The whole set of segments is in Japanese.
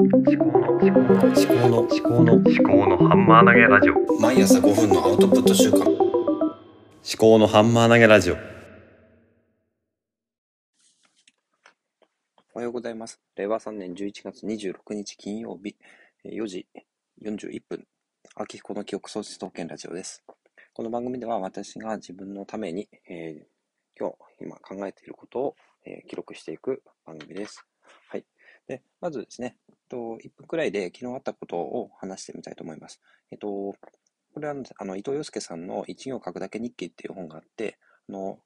思考の思考の思考の思考の思考のハンマー投げラジオ。毎朝5分のアウトプット週間。思考のハンマー投げラジオ。おはようございます。令和3年11月26日金曜日。えー4時41分。秋彦の記憶喪失統計ラジオです。この番組では私が自分のために、えー今日今考えていることを、えー記録していく番組です。はいでまずですねえっと1分くらいで昨日あったことを話してみたいと思いますえっとこれはあの伊藤洋介さんの一行書くだけ日記っていう本があってあの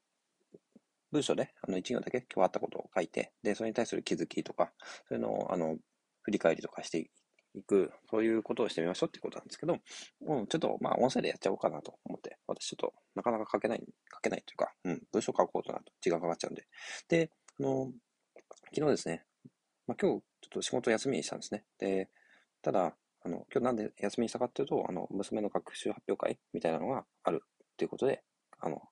文章で、あの、一行だけ今日あったことを書いて、で、それに対する気づきとか、そういうのを、あの、振り返りとかしていく、そういうことをしてみましょうっていうことなんですけど、うん、ちょっと、まあ、音声でやっちゃおうかなと思って、私ちょっと、なかなか書けない、書けないというか、うん、文章書こうとなると時間かかっちゃうんで。で、あの、昨日ですね、まあ、今日、ちょっと仕事休みにしたんですね。で、ただ、あの、今日なんで休みにしたかっていうと、あの、娘の学習発表会みたいなのがあるっていうことで、あの、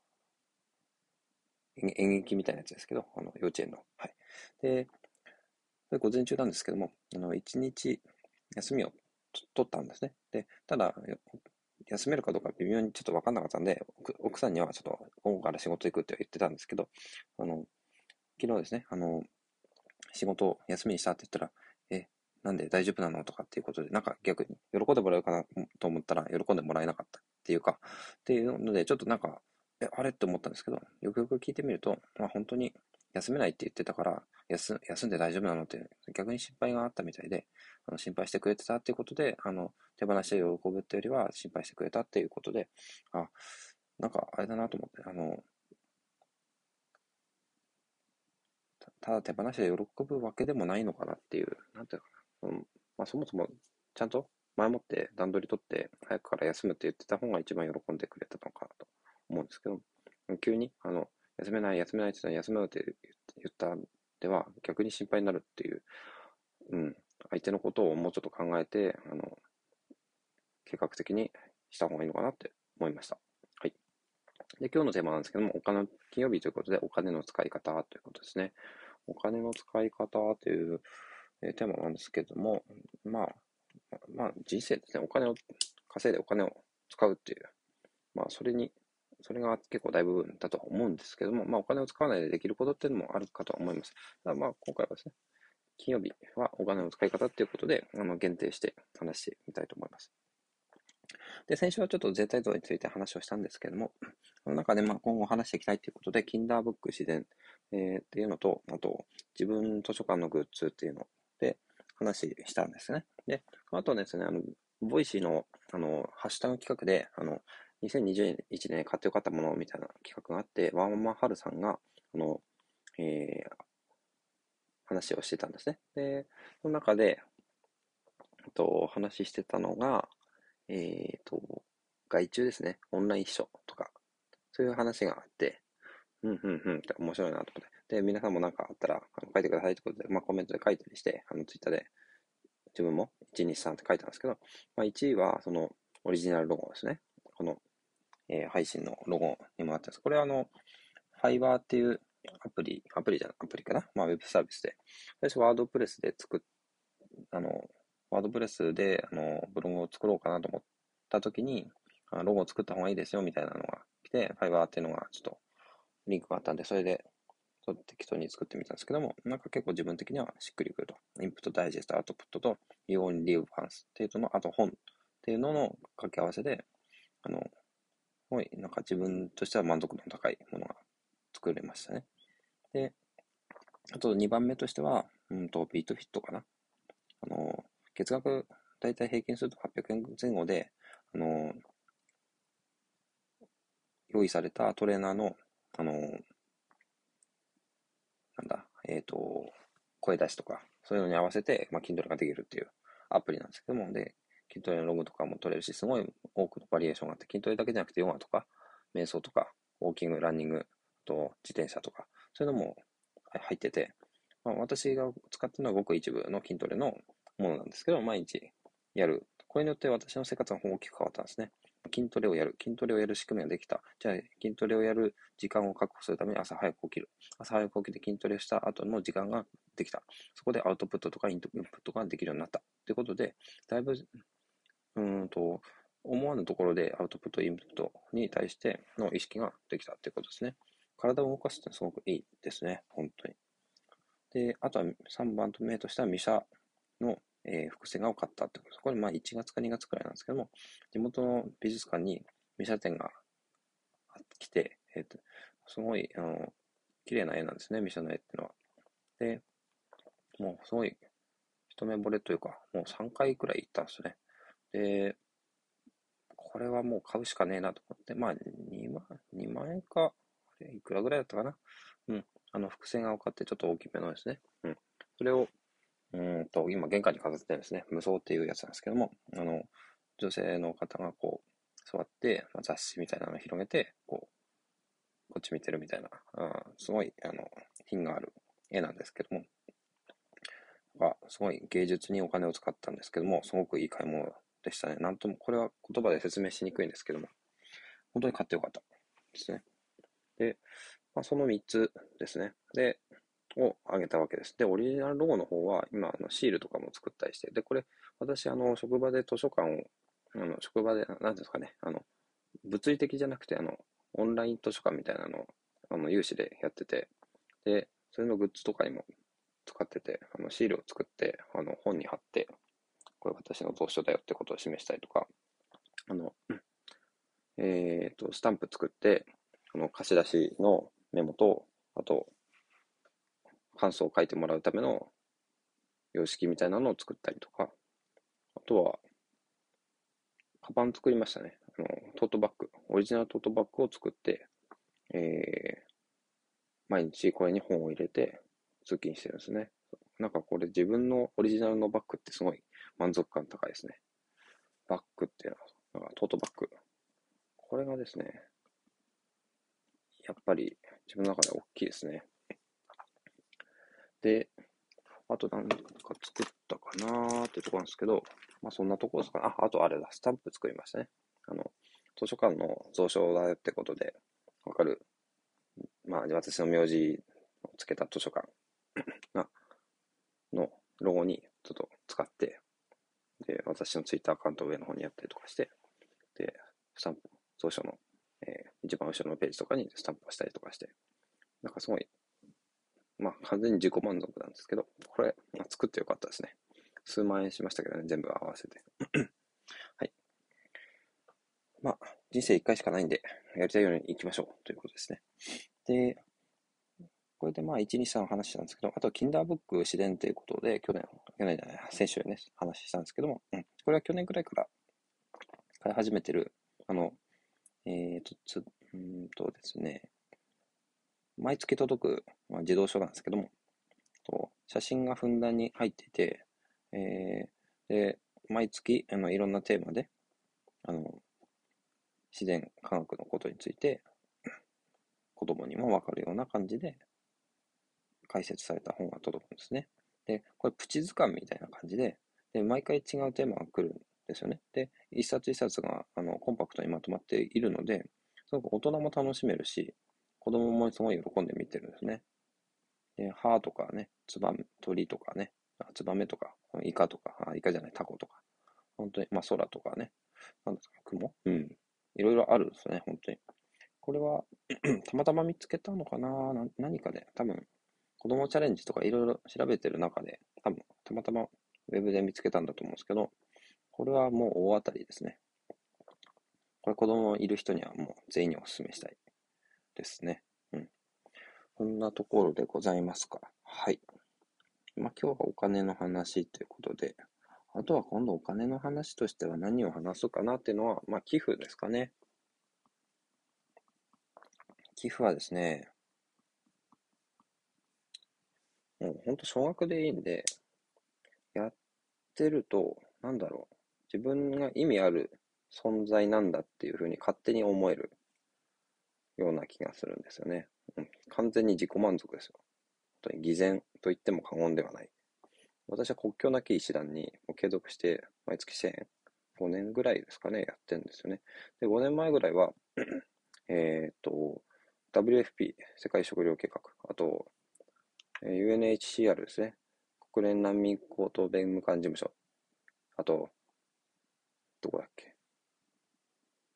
演劇みたいなやつですけど、あの、幼稚園の。はい。で、午前中なんですけども、あの、一日休みを取ったんですね。で、ただ、休めるかどうか微妙にちょっと分かんなかったんで、奥さんにはちょっと午後から仕事行くって言ってたんですけど、あの、昨日ですね、あの、仕事を休みにしたって言ったら、え、なんで大丈夫なのとかっていうことで、なんか逆に喜んでもらえるかなと思ったら喜んでもらえなかったっていうか、っていうので、ちょっとなんか、え、あれって思ったんですけど、よくよく聞いてみると、まあ本当に休めないって言ってたから、休んで大丈夫なのって逆に心配があったみたいで、あの心配してくれてたっていうことで、あの、手放して喜ぶってよりは心配してくれたっていうことで、あ、なんかあれだなと思って、あの、ただ手放して喜ぶわけでもないのかなっていう、なんていうかな、うん、まあそもそもちゃんと前もって段取り取って早くから休むって言ってた方が一番喜んでくれたのかなと思うんですけど、急に、あの、休めない、休めないって言ったら休むって言ったでは逆に心配になるっていう、うん、相手のことをもうちょっと考えて、あの、計画的にした方がいいのかなって思いました。はい。で、今日のテーマなんですけども、お金、金曜日ということで、お金の使い方ということですね。お金の使い方という、テーマなんですけども、まあ、まあ、人生ですね、お金を稼いでお金を使うっていう、まあ、それに、それが結構大部分だと思うんですけども、まあ、お金を使わないでできることっていうのもあるかと思います。ただまあ、今回はですね、金曜日はお金の使い方っていうことで、あの、限定して話してみたいと思います。で、先週はちょっと全体像について話をしたんですけども、その中でまあ今後話していきたいということで、キンダーブック自然、えーっていうのと、あと、自分図書館のグッズっていうので話したんですね。で、あとですね、あの、Voicy の、あの、ハッシュタグ企画で、あの、2021年買ってよかったものみたいな企画があって、ワンマンハルさんが、あの、えー話をしてたんですね。で、その中で、と、話してたのが、えっと、外注ですね。オンライン秘書とか、そういう話があって、うん、うん、うんって面白いなと思って。で、皆さんもなんかあったら、あの書いてくださいってことで、まあコメントで書いたりして、あの、ツイッターで自分も1、2、3って書いたんですけど、まあ1位はそのオリジナルロゴですね。この、えー配信のロゴにもなってます。これはあの、ファイバーっていうアプリ、アプリじゃない、アプリかなまあウェブサービスで、最初ワードプレスで作っ、あの、ワードプレスで、あの、ブログを作ろうかなと思った時に、ロゴを作った方がいいですよみたいなのが来て、ファイバーっていうのがちょっとリンクがあったんで、それで適当に作ってみたんですけども、なんか結構自分的にはしっくりくると。インプット、ダイジェスト、アウトプットと、You only live once っていうのの、あと本っていうのの掛け合わせで、あの、すごいなんか自分としては満足度の高いものが作れましたね。で、あと2番目としては、うんと、ビートフィットかな。あの、月額だいたい平均すると800円前後で、あの、用意されたトレーナーの、あの、なんだ、えっ、と、声出しとか、そういうのに合わせて、まあ、Kindle ができるっていうアプリなんですけども、で、Kindle のログとかも取れるし、すごい多くのバリエーションがあって、Kindle だけじゃなくてヨガとか、瞑想とか、ウォーキング、ランニング、あと自転車とか、そういうのも入ってて、まあ、私が使ってるのはごく一部の筋トレのものなんですけど、毎日やる。これによって私の生活が大きく変わったんですね。筋トレをやる。筋トレをやる仕組みができた。じゃあ、筋トレをやる時間を確保するために朝早く起きる。朝早く起きて筋トレした後の時間ができた。そこでアウトプットとかインプットができるようになった。ということで、だいぶ、うんと、思わぬところでアウトプット、インプットに対しての意識ができたということですね。体を動かすってすごくいいですね。本当に。で、あとは3番目としては、ミシャ、えー、複製画を買ったってことです。これ、まあ1月か2月くらいなんですけども、地元の美術館にミシャ展が来て、えっ、ー、と、すごい、あの、綺麗な絵なんですね、ミシャの絵っていうのは。で、もうすごい一目惚れというか、もう3回くらい行ったんですね。で、これはもう買うしかねえなと思って、まあ2万、2万円か、いくらぐらいだったかな。うん。あの、複製画を買ってちょっと大きめのですね。うん。それを、うんと、今玄関に飾ってるんですね。無双っていうやつなんですけども、あの、女性の方がこう、座って、まあ、雑誌みたいなのを広げて、こう、こっち見てるみたいな、あすごい、あの、品がある絵なんですけども、が、すごい芸術にお金を使ったんですけども、すごくいい買い物でしたね。なんとも、これは言葉で説明しにくいんですけども、本当に買ってよかったですね。で、まあ、その3つですね。で、をあげたわけです。で、オリジナルロゴの方は、今、あのシールとかも作ったりして、で、これ、私、あの、職場で図書館を、あの、職場で、なんですかね、あの、物理的じゃなくて、あの、オンライン図書館みたいなのを、あの、有志でやってて、で、それのグッズとかにも使ってて、あの、シールを作って、あの、本に貼って、これ私の蔵書だよってことを示したりとか、あの、えっ、ー、と、スタンプ作って、あの、貸し出しのメモと、あと、感想を書いてもらうための様式みたいなのを作ったりとか、あとは、カバン作りましたね。あの、トートバッグ、オリジナルトートバッグを作って、えー、毎日これに本を入れて通勤してるんですね。なんかこれ自分のオリジナルのバッグってすごい満足感高いですね。バッグっていうのは、トートバッグ。これがですね、やっぱり自分の中で大きいですね。で、あと何か作ったかなーっていうところなんですけど、まあそんなところですかね。あ、あとあれだ、スタンプ作りましたね。あの、図書館の蔵書だよってことで、わかる。まあ私の名字をつけた図書館 が、のロゴにちょっと使って、で、私のツイッターアカウント上の方にやったりとかして、で、スタンプ、蔵書の、えー、一番後ろのページとかにスタンプをしたりとかして、なんかすごいまあ、完全に自己満足なんですけど、これ、まあ、作ってよかったですね。数万円しましたけどね、全部合わせて。はい。まあ、人生一回しかないんで、やりたいように行きましょうということですね。で、これでまあ、1、2、3話したんですけど、あと、キンダーブック試練ということで、去年、去年じゃない、先週ね、話したんですけども、うん、これは去年くらいから買い始めてる、あの、えーと、つ、うんとですね、毎月届く、まあ、自動書なんですけども、と写真がふんだんに入っていて、えー、で、毎月、あの、いろんなテーマで、あの、自然科学のことについて、子供にもわかるような感じで、解説された本が届くんですね。で、これプチ図鑑みたいな感じで、で、毎回違うテーマが来るんですよね。で、一冊一冊が、あの、コンパクトにまとまっているので、すごく大人も楽しめるし、子供もすごい喜んで見てるんですね。で、歯とかね、ツバメ、鳥とかね、ツバメとか、イカとか、あ、イカじゃない、タコとか、本当に、まあ空とかね、なんですか、雲？うん。いろいろあるんですね、本当に。これは たまたま見つけたのかな？何かで、多分、子供チャレンジとかいろいろ調べてる中で、多分、たまたまウェブで見つけたんだと思うんですけど、これはもう大当たりですね。これ子供いる人にはもう全員にお勧めしたいですね。こんなところでございますか。はい。まあ、今日はお金の話ということで、あとは今度お金の話としては何を話すかなっていうのは、まあ、寄付ですかね。寄付はですね、もうほんと少額でいいんで、やってると、なんだろう、自分が意味ある存在なんだっていうふうに勝手に思えるような気がするんですよね。完全に自己満足ですよ。本当に偽善と言っても過言ではない。私は国境なき医師団に継続して毎月1000円、5年ぐらいですかね、やってるんですよね。で、5年前ぐらいはえっと、WFP、世界食糧計画、あと、UNHCR ですね。国連難民高等弁務官事務所。あと、どこだっけ。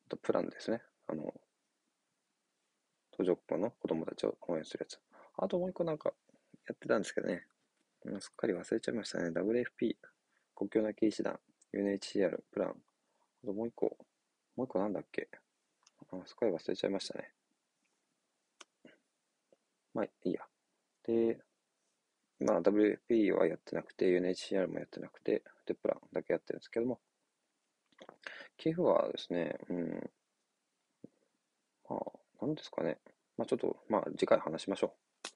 あと、プランですね。あの、途上国の子供たちを応援するやつ。あともう一個なんかやってたんですけどね。すっかり忘れちゃいましたね。WFP、国境なき医師団、UNHCR、プラン。あともう一個、もう一個なんだっけ？あすっかり忘れちゃいましたね。まあ、いいや。で、まあ、WFP はやってなくて、UNHCR もやってなくて、で、プランだけやってるんですけども、寄付はですね、うん、まあ、なんですかね。まあ、ちょっと、まあ、次回話しましょう。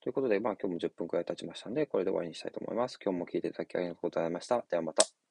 ということで、まあ、今日も10分くらい経ちましたんで、これで終わりにしたいと思います。今日も聞いていただきありがとうございました。ではまた。